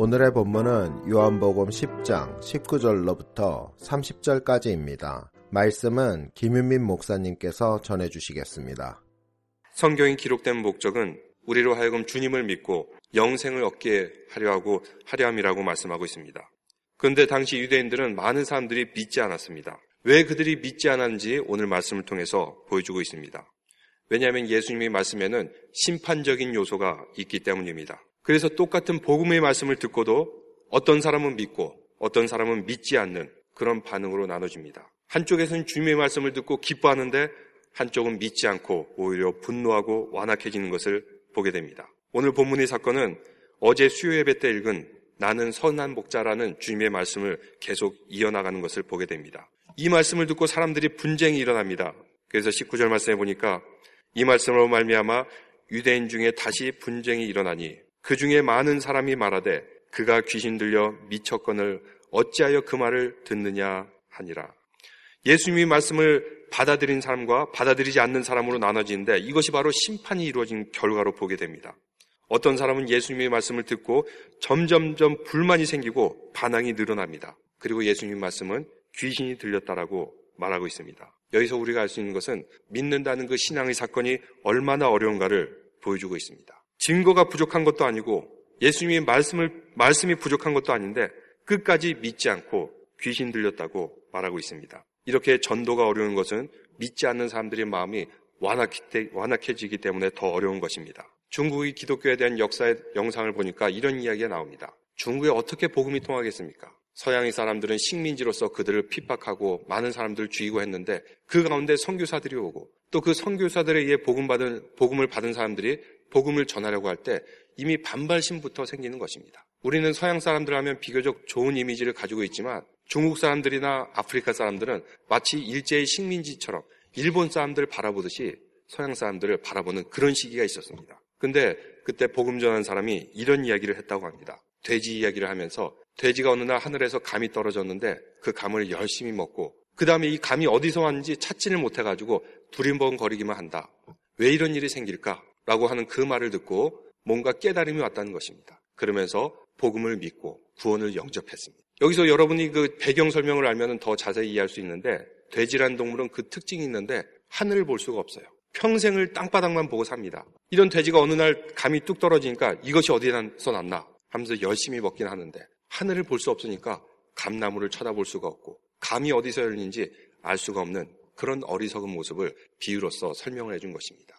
오늘의 본문은 요한복음 10장 19절로부터 30절까지입니다. 말씀은 김윤민 목사님께서 전해주시겠습니다. 성경이 기록된 목적은 우리로 하여금 주님을 믿고 영생을 얻게 하려 하고 하려 함이라고 말씀하고 있습니다. 그런데 당시 유대인들은 많은 사람들이 믿지 않았습니다. 왜 그들이 믿지 않았는지 오늘 말씀을 통해서 보여주고 있습니다. 왜냐하면 예수님의 말씀에는 심판적인 요소가 있기 때문입니다. 그래서 똑같은 복음의 말씀을 듣고도 어떤 사람은 믿고 어떤 사람은 믿지 않는 그런 반응으로 나눠집니다. 한쪽에서는 주님의 말씀을 듣고 기뻐하는데 한쪽은 믿지 않고 오히려 분노하고 완악해지는 것을 보게 됩니다. 오늘 본문의 사건은 어제 수요 예배 때 읽은 나는 선한 목자라는 주님의 말씀을 계속 이어나가는 것을 보게 됩니다. 이 말씀을 듣고 사람들이 분쟁이 일어납니다. 그래서 19절 말씀에 보니까 이 말씀으로 말미암아 유대인 중에 다시 분쟁이 일어나니 그 중에 많은 사람이 말하되 그가 귀신 들려 미쳤건을 어찌하여 그 말을 듣느냐 하니라. 예수님의 말씀을 받아들인 사람과 받아들이지 않는 사람으로 나눠지는데 이것이 바로 심판이 이루어진 결과로 보게 됩니다. 어떤 사람은 예수님의 말씀을 듣고 점점점 불만이 생기고 반항이 늘어납니다. 그리고 예수님의 말씀은 귀신이 들렸다라고 말하고 있습니다. 여기서 우리가 알 수 있는 것은 믿는다는 그 신앙의 사건이 얼마나 어려운가를 보여주고 있습니다. 증거가 부족한 것도 아니고 예수님의 말씀을, 말씀이 부족한 것도 아닌데 끝까지 믿지 않고 귀신 들렸다고 말하고 있습니다. 이렇게 전도가 어려운 것은 믿지 않는 사람들의 마음이 완악해지기 때문에 더 어려운 것입니다. 중국의 기독교에 대한 역사의 영상을 보니까 이런 이야기가 나옵니다. 중국에 어떻게 복음이 통하겠습니까? 서양의 사람들은 식민지로서 그들을 핍박하고 많은 사람들을 죽이고 했는데 그 가운데 선교사들이 오고 또 그 선교사들에 의해 복음 받은 복음을 받은 사람들이 복음을 전하려고 할 때 이미 반발심부터 생기는 것입니다. 우리는 서양 사람들 하면 비교적 좋은 이미지를 가지고 있지만 중국 사람들이나 아프리카 사람들은 마치 일제의 식민지처럼 일본 사람들을 바라보듯이 서양 사람들을 바라보는 그런 시기가 있었습니다. 근데 그때 복음 전한 사람이 이런 이야기를 했다고 합니다. 돼지 이야기를 하면서 돼지가 어느 날 하늘에서 감이 떨어졌는데 그 감을 열심히 먹고 그 다음에 이 감이 어디서 왔는지 찾지를 못해가지고 두림번거리기만 한다. 왜 이런 일이 생길까? 라고 하는 그 말을 듣고 뭔가 깨달음이 왔다는 것입니다. 그러면서 복음을 믿고 구원을 영접했습니다. 여기서 여러분이 그 배경 설명을 알면 더 자세히 이해할 수 있는데 돼지란 동물은 그 특징이 있는데 하늘을 볼 수가 없어요. 평생을 땅바닥만 보고 삽니다. 이런 돼지가 어느 날 감이 뚝 떨어지니까 이것이 어디서 났나 하면서 열심히 먹긴 하는데 하늘을 볼 수 없으니까 감나무를 쳐다볼 수가 없고 감이 어디서 열리는지 알 수가 없는 그런 어리석은 모습을 비유로서 설명을 해준 것입니다.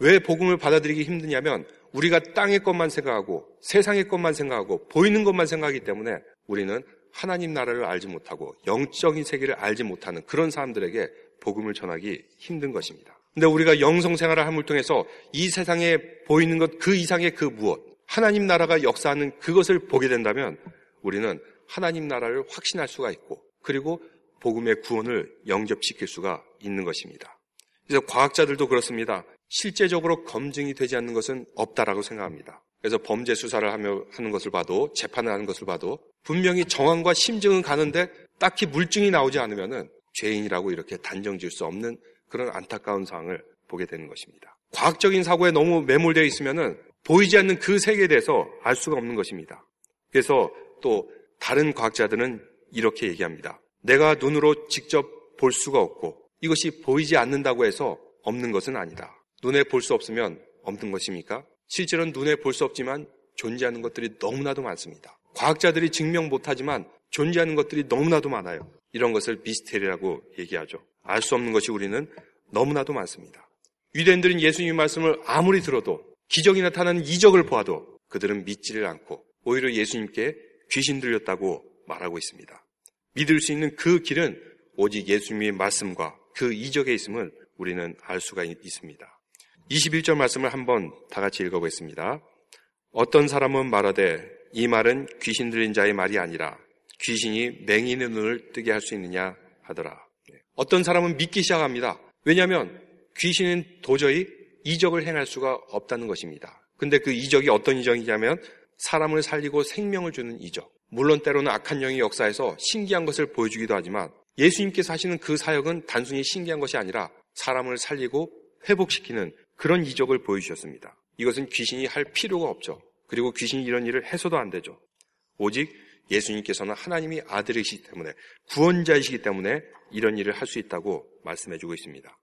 왜 복음을 받아들이기 힘드냐면 우리가 땅의 것만 생각하고 세상의 것만 생각하고 보이는 것만 생각하기 때문에 우리는 하나님 나라를 알지 못하고 영적인 세계를 알지 못하는 그런 사람들에게 복음을 전하기 힘든 것입니다. 근데 우리가 영성 생활을 함을 통해서 이 세상에 보이는 것 그 이상의 그 무엇, 하나님 나라가 역사하는 그것을 보게 된다면 우리는 하나님 나라를 확신할 수가 있고 그리고 복음의 구원을 영접시킬 수가 있는 것입니다. 그래서 과학자들도 그렇습니다. 실제적으로 검증이 되지 않는 것은 없다라고 생각합니다. 그래서 범죄 수사를 하며 하는 것을 봐도 재판을 하는 것을 봐도 분명히 정황과 심증은 가는데 딱히 물증이 나오지 않으면은 죄인이라고 이렇게 단정 지을 수 없는 그런 안타까운 상황을 보게 되는 것입니다. 과학적인 사고에 너무 매몰되어 있으면은 보이지 않는 그 세계에 대해서 알 수가 없는 것입니다. 그래서 또 다른 과학자들은 이렇게 얘기합니다. 내가 눈으로 직접 볼 수가 없고 이것이 보이지 않는다고 해서 없는 것은 아니다. 눈에 볼 수 없으면 없는 것입니까? 실제로는 눈에 볼 수 없지만 존재하는 것들이 너무나도 많습니다. 과학자들이 증명 못하지만 존재하는 것들이 너무나도 많아요. 이런 것을 미스테리라고 얘기하죠. 알 수 없는 것이 우리는 너무나도 많습니다. 유대인들은 예수님 말씀을 아무리 들어도 기적이 나타나는 이적을 보아도 그들은 믿지를 않고 오히려 예수님께 귀신 들렸다고 말하고 있습니다. 믿을 수 있는 그 길은 오직 예수님의 말씀과 그 이적에 있음을 우리는 알 수가 있습니다. 21절 말씀을 한번 다 같이 읽어보겠습니다. 어떤 사람은 말하되 이 말은 귀신 들린 자의 말이 아니라 귀신이 맹인의 눈을 뜨게 할 수 있느냐 하더라. 네. 어떤 사람은 믿기 시작합니다. 왜냐하면 귀신은 도저히 이적을 행할 수가 없다는 것입니다. 근데 그 이적이 어떤 이적이냐면 사람을 살리고 생명을 주는 이적. 물론 때로는 악한 영이 역사에서 신기한 것을 보여주기도 하지만 예수님께서 하시는 그 사역은 단순히 신기한 것이 아니라 사람을 살리고 회복시키는 그런 이적을 보여주셨습니다. 이것은 귀신이 할 필요가 없죠. 그리고 귀신이 이런 일을 해서도 안 되죠. 오직 예수님께서는 하나님이 아들이시기 때문에 구원자이시기 때문에 이런 일을 할 수 있다고 말씀해주고 있습니다.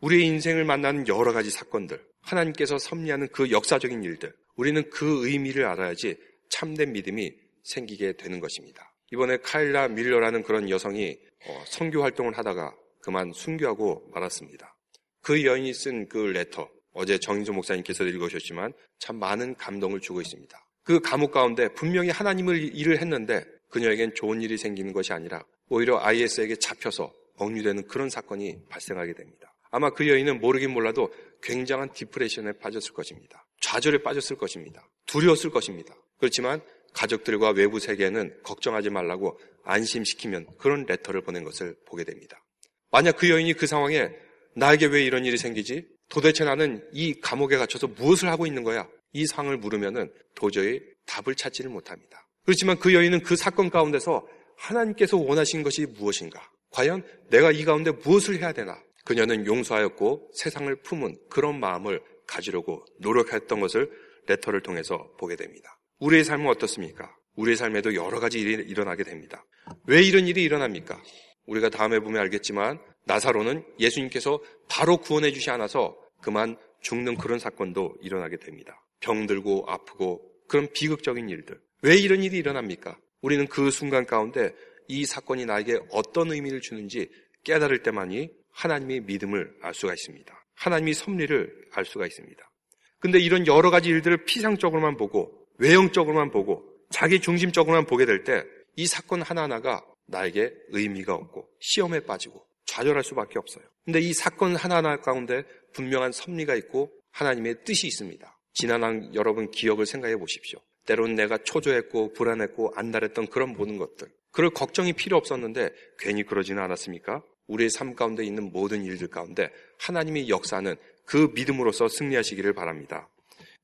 우리의 인생을 만나는 여러 가지 사건들, 하나님께서 섭리하는 그 역사적인 일들, 우리는 그 의미를 알아야지 참된 믿음이 생기게 되는 것입니다. 이번에 카일라 밀러라는 그런 여성이 어, 선교 활동을 하다가 그만 순교하고 말았습니다. 그 여인이 쓴 그 레터, 어제 정인조 목사님께서 읽으셨지만 참 많은 감동을 주고 있습니다. 그 감옥 가운데 분명히 하나님을 일을 했는데 그녀에겐 좋은 일이 생기는 것이 아니라 오히려 IS에게 잡혀서 억류되는 그런 사건이 발생하게 됩니다. 아마 그 여인은 모르긴 몰라도 굉장한 디프레션에 빠졌을 것입니다. 좌절에 빠졌을 것입니다. 두려웠을 것입니다. 그렇지만 가족들과 외부 세계에는 걱정하지 말라고 안심시키면 그런 레터를 보낸 것을 보게 됩니다. 만약 그 여인이 그 상황에 나에게 왜 이런 일이 생기지? 도대체 나는 이 감옥에 갇혀서 무엇을 하고 있는 거야? 이 상을 물으면은 도저히 답을 찾지를 못합니다. 그렇지만 그 여인은 그 사건 가운데서 하나님께서 원하신 것이 무엇인가? 과연 내가 이 가운데 무엇을 해야 되나? 그녀는 용서하였고 세상을 품은 그런 마음을 가지려고 노력했던 것을 레터를 통해서 보게 됩니다. 우리의 삶은 어떻습니까? 우리의 삶에도 여러 가지 일이 일어나게 됩니다. 왜 이런 일이 일어납니까? 우리가 다음에 보면 알겠지만 나사로는 예수님께서 바로 구원해 주시 않아서 그만 죽는 그런 사건도 일어나게 됩니다. 병들고 아프고 그런 비극적인 일들. 왜 이런 일이 일어납니까? 우리는 그 순간 가운데 이 사건이 나에게 어떤 의미를 주는지 깨달을 때만이 하나님의 믿음을 알 수가 있습니다. 하나님의 섭리를 알 수가 있습니다. 근데 이런 여러 가지 일들을 피상적으로만 보고 외형적으로만 보고 자기 중심적으로만 보게 될 때 이 사건 하나하나가 나에게 의미가 없고 시험에 빠지고 좌절할 수밖에 없어요. 근데 이 사건 하나하나 가운데 분명한 섭리가 있고 하나님의 뜻이 있습니다. 지난한 여러분 기억을 생각해 보십시오. 때론 내가 초조했고 불안했고 안달했던 그런 모든 것들. 그럴 걱정이 필요 없었는데 괜히 그러지는 않았습니까? 우리의 삶 가운데 있는 모든 일들 가운데 하나님의 역사는 그 믿음으로서 승리하시기를 바랍니다.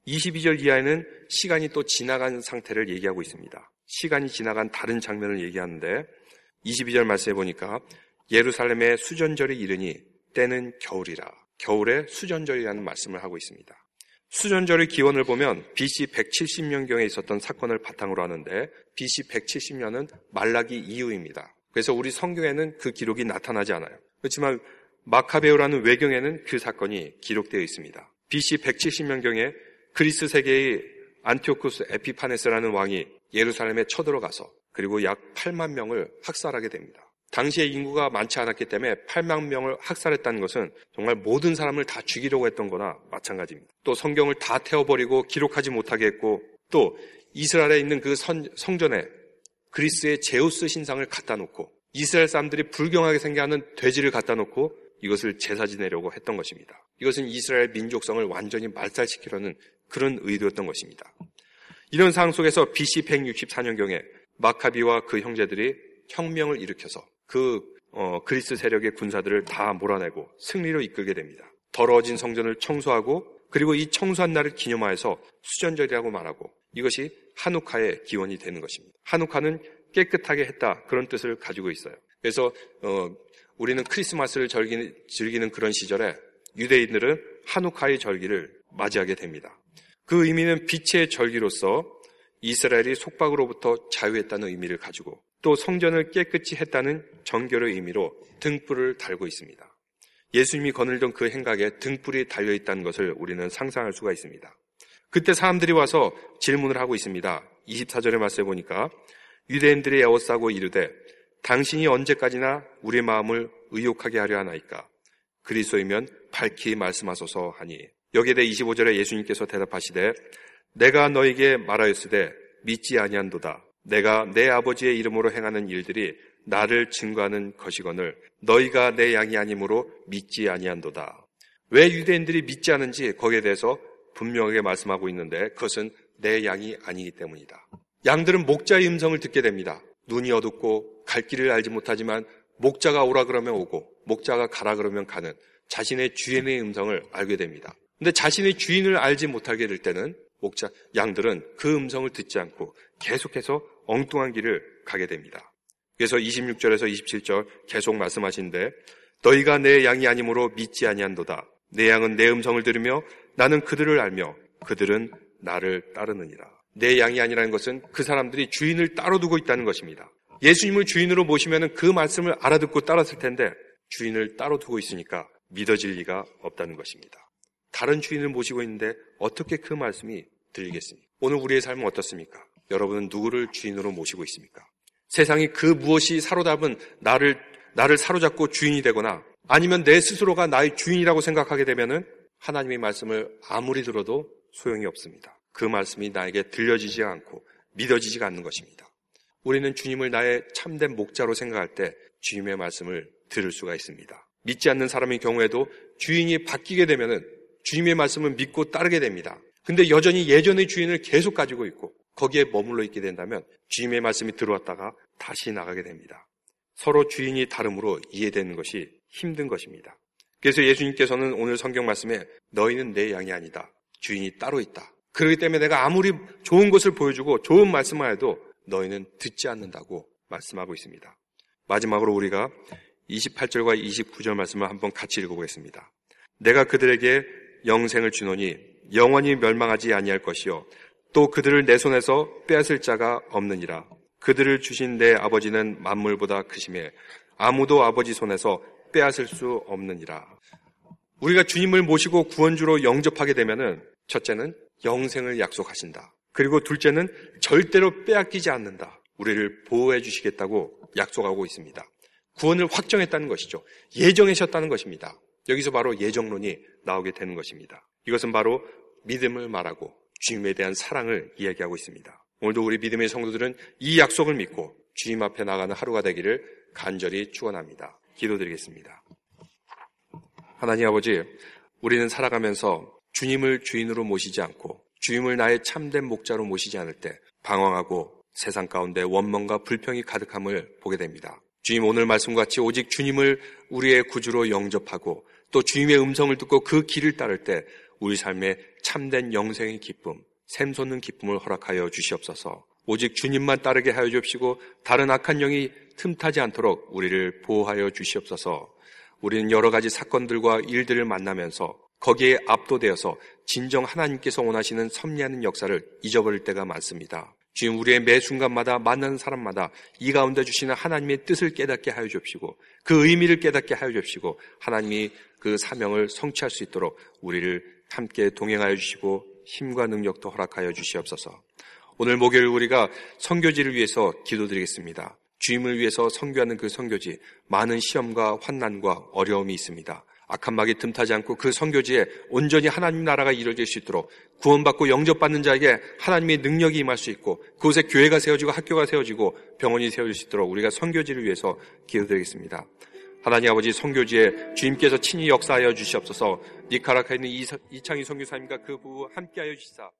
22절 이하에는 시간이 또 지나간 상태를 얘기하고 있습니다. 시간이 지나간 다른 장면을 얘기하는데 22절 말씀해 보니까 예루살렘의 수전절이 이르니 때는 겨울이라. 겨울에 수전절이라는 말씀을 하고 있습니다. 수전절의 기원을 보면 BC 170년경에 있었던 사건을 바탕으로 하는데 BC 170년은 말라기 이후입니다. 그래서 우리 성경에는 그 기록이 나타나지 않아요. 그렇지만 마카베오라는 외경에는 그 사건이 기록되어 있습니다. BC 170년경에 그리스 세계의 안티오쿠스 에피파네스라는 왕이 예루살렘에 쳐들어가서 그리고 약 8만 명을 학살하게 됩니다. 당시에 인구가 많지 않았기 때문에 8만 명을 학살했다는 것은 정말 모든 사람을 다 죽이려고 했던 거나 마찬가지입니다. 또 성경을 다 태워버리고 기록하지 못하게 했고 또 이스라엘에 있는 그 선, 성전에 그리스의 제우스 신상을 갖다 놓고 이스라엘 사람들이 불경하게 생겨하는 돼지를 갖다 놓고 이것을 제사 지내려고 했던 것입니다. 이것은 이스라엘 민족성을 완전히 말살시키려는 그런 의도였던 것입니다. 이런 상황 속에서 BC 164년경에 마카비와 그 형제들이 혁명을 일으켜서 그 어, 그리스 세력의 군사들을 다 몰아내고 승리로 이끌게 됩니다. 더러워진 성전을 청소하고 그리고 이 청소한 날을 기념하여서 수전절이라고 말하고 이것이 한우카의 기원이 되는 것입니다. 한우카는 깨끗하게 했다 그런 뜻을 가지고 있어요. 그래서 어, 우리는 크리스마스를 즐기는, 즐기는 그런 시절에 유대인들은 한우카의 절기를 맞이하게 됩니다. 그 의미는 빛의 절기로서 이스라엘이 속박으로부터 자유했다는 의미를 가지고 또 성전을 깨끗이 했다는 정결의 의미로 등불을 달고 있습니다. 예수님이 거늘던 그 행각에 등불이 달려 있다는 것을 우리는 상상할 수가 있습니다. 그때 사람들이 와서 질문을 하고 있습니다. 24절의 말씀에 보니까 유대인들이 에워싸고 이르되 당신이 언제까지나 우리 마음을 의욕하게 하려 하나이까 그리스도이면 밝히 말씀하소서 하니 여기에 대해 25절에 예수님께서 대답하시되 내가 너에게 말하였으되 믿지 아니한도다 내가 내 아버지의 이름으로 행하는 일들이 나를 증거하는 것이거늘 너희가 내 양이 아니므로 믿지 아니한도다. 왜 유대인들이 믿지 않은지 거기에 대해서 분명하게 말씀하고 있는데 그것은 내 양이 아니기 때문이다. 양들은 목자의 음성을 듣게 됩니다. 눈이 어둡고 갈 길을 알지 못하지만 목자가 오라 그러면 오고 목자가 가라 그러면 가는 자신의 주인의 음성을 알게 됩니다. 근데 자신의 주인을 알지 못하게 될 때는 목자 양들은 그 음성을 듣지 않고 계속해서 엉뚱한 길을 가게 됩니다. 그래서 26절에서 27절 계속 말씀하신데 너희가 내 양이 아니므로 믿지 아니한도다. 내 양은 내 음성을 들으며 나는 그들을 알며 그들은 나를 따르느니라. 내 양이 아니라는 것은 그 사람들이 주인을 따로 두고 있다는 것입니다. 예수님을 주인으로 모시면 그 말씀을 알아듣고 따랐을 텐데 주인을 따로 두고 있으니까 믿어질 리가 없다는 것입니다. 다른 주인을 모시고 있는데 어떻게 그 말씀이 들리겠습니까? 오늘 우리의 삶은 어떻습니까? 여러분은 누구를 주인으로 모시고 있습니까? 세상이 그 무엇이 사로잡은 나를 나를 사로잡고 주인이 되거나 아니면 내 스스로가 나의 주인이라고 생각하게 되면은 하나님의 말씀을 아무리 들어도 소용이 없습니다. 그 말씀이 나에게 들려지지 않고 믿어지지가 않는 것입니다. 우리는 주님을 나의 참된 목자로 생각할 때 주님의 말씀을 들을 수가 있습니다. 믿지 않는 사람의 경우에도 주인이 바뀌게 되면은 주님의 말씀을 믿고 따르게 됩니다. 근데 여전히 예전의 주인을 계속 가지고 있고 거기에 머물러 있게 된다면 주님의 말씀이 들어왔다가 다시 나가게 됩니다. 서로 주인이 다름으로 이해되는 것이 힘든 것입니다. 그래서 예수님께서는 오늘 성경 말씀에 너희는 내 양이 아니다. 주인이 따로 있다. 그렇기 때문에 내가 아무리 좋은 것을 보여주고 좋은 말씀을 해도 너희는 듣지 않는다고 말씀하고 있습니다. 마지막으로 우리가 28절과 29절 말씀을 한번 같이 읽어보겠습니다. 내가 그들에게 영생을 주노니 영원히 멸망하지 아니할 것이요 또 그들을 내 손에서 빼앗을 자가 없느니라. 그들을 주신 내 아버지는 만물보다 크심에 아무도 아버지 손에서 빼앗을 수 없느니라. 우리가 주님을 모시고 구원주로 영접하게 되면은 첫째는 영생을 약속하신다. 그리고 둘째는 절대로 빼앗기지 않는다. 우리를 보호해 주시겠다고 약속하고 있습니다. 구원을 확정했다는 것이죠. 예정하셨다는 것입니다. 여기서 바로 예정론이 나오게 되는 것입니다. 이것은 바로 믿음을 말하고 주님에 대한 사랑을 이야기하고 있습니다. 오늘도 우리 믿음의 성도들은 이 약속을 믿고 주님 앞에 나가는 하루가 되기를 간절히 축원합니다. 기도드리겠습니다. 하나님 아버지, 우리는 살아가면서 주님을 주인으로 모시지 않고 주님을 나의 참된 목자로 모시지 않을 때 방황하고 세상 가운데 원망과 불평이 가득함을 보게 됩니다. 주님 오늘 말씀같이 오직 주님을 우리의 구주로 영접하고 또 주님의 음성을 듣고 그 길을 따를 때 우리 삶에 참된 영생의 기쁨, 샘솟는 기쁨을 허락하여 주시옵소서. 오직 주님만 따르게 하여 주옵시고 다른 악한 영이 틈타지 않도록 우리를 보호하여 주시옵소서. 우리는 여러 가지 사건들과 일들을 만나면서 거기에 압도되어서 진정 하나님께서 원하시는 섭리하는 역사를 잊어버릴 때가 많습니다. 주님 우리의 매 순간마다 만나는 사람마다 이 가운데 주시는 하나님의 뜻을 깨닫게 하여 주옵시고 그 의미를 깨닫게 하여 주옵시고 하나님이 그 사명을 성취할 수 있도록 우리를 함께 동행하여 주시고 힘과 능력도 허락하여 주시옵소서. 오늘 목요일 우리가 선교지를 위해서 기도드리겠습니다. 주임을 위해서 선교하는 그 선교지 많은 시험과 환난과 어려움이 있습니다. 악한 막이 틈타지 않고 그 선교지에 온전히 하나님 나라가 이루어질 수 있도록 구원받고 영접받는 자에게 하나님의 능력이 임할 수 있고 그곳에 교회가 세워지고 학교가 세워지고 병원이 세워질 수 있도록 우리가 선교지를 위해서 기도드리겠습니다. 하나님 아버지 선교지에 주님께서 친히 역사하여 주시옵소서. 니카라카에 있는 이창희 선교사님과 그 부부 함께하여 주시사